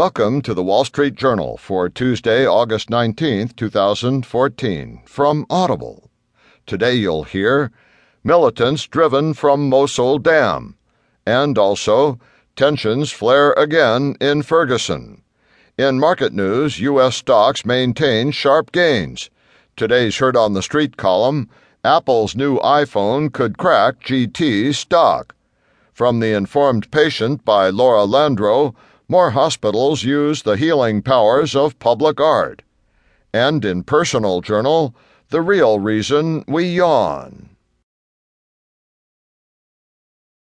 Welcome to the Wall Street Journal for Tuesday, August 19th, 2014, from Audible. Today you'll hear militants driven from Mosul Dam, and also tensions flare again in Ferguson. In market news, U.S. stocks maintain sharp gains. Today's Heard on the Street column Apple's new iPhone could crack GT's stock. From The Informed Patient by Laura Landro more hospitals use the healing powers of public art. And in Personal Journal, the real reason we yawn.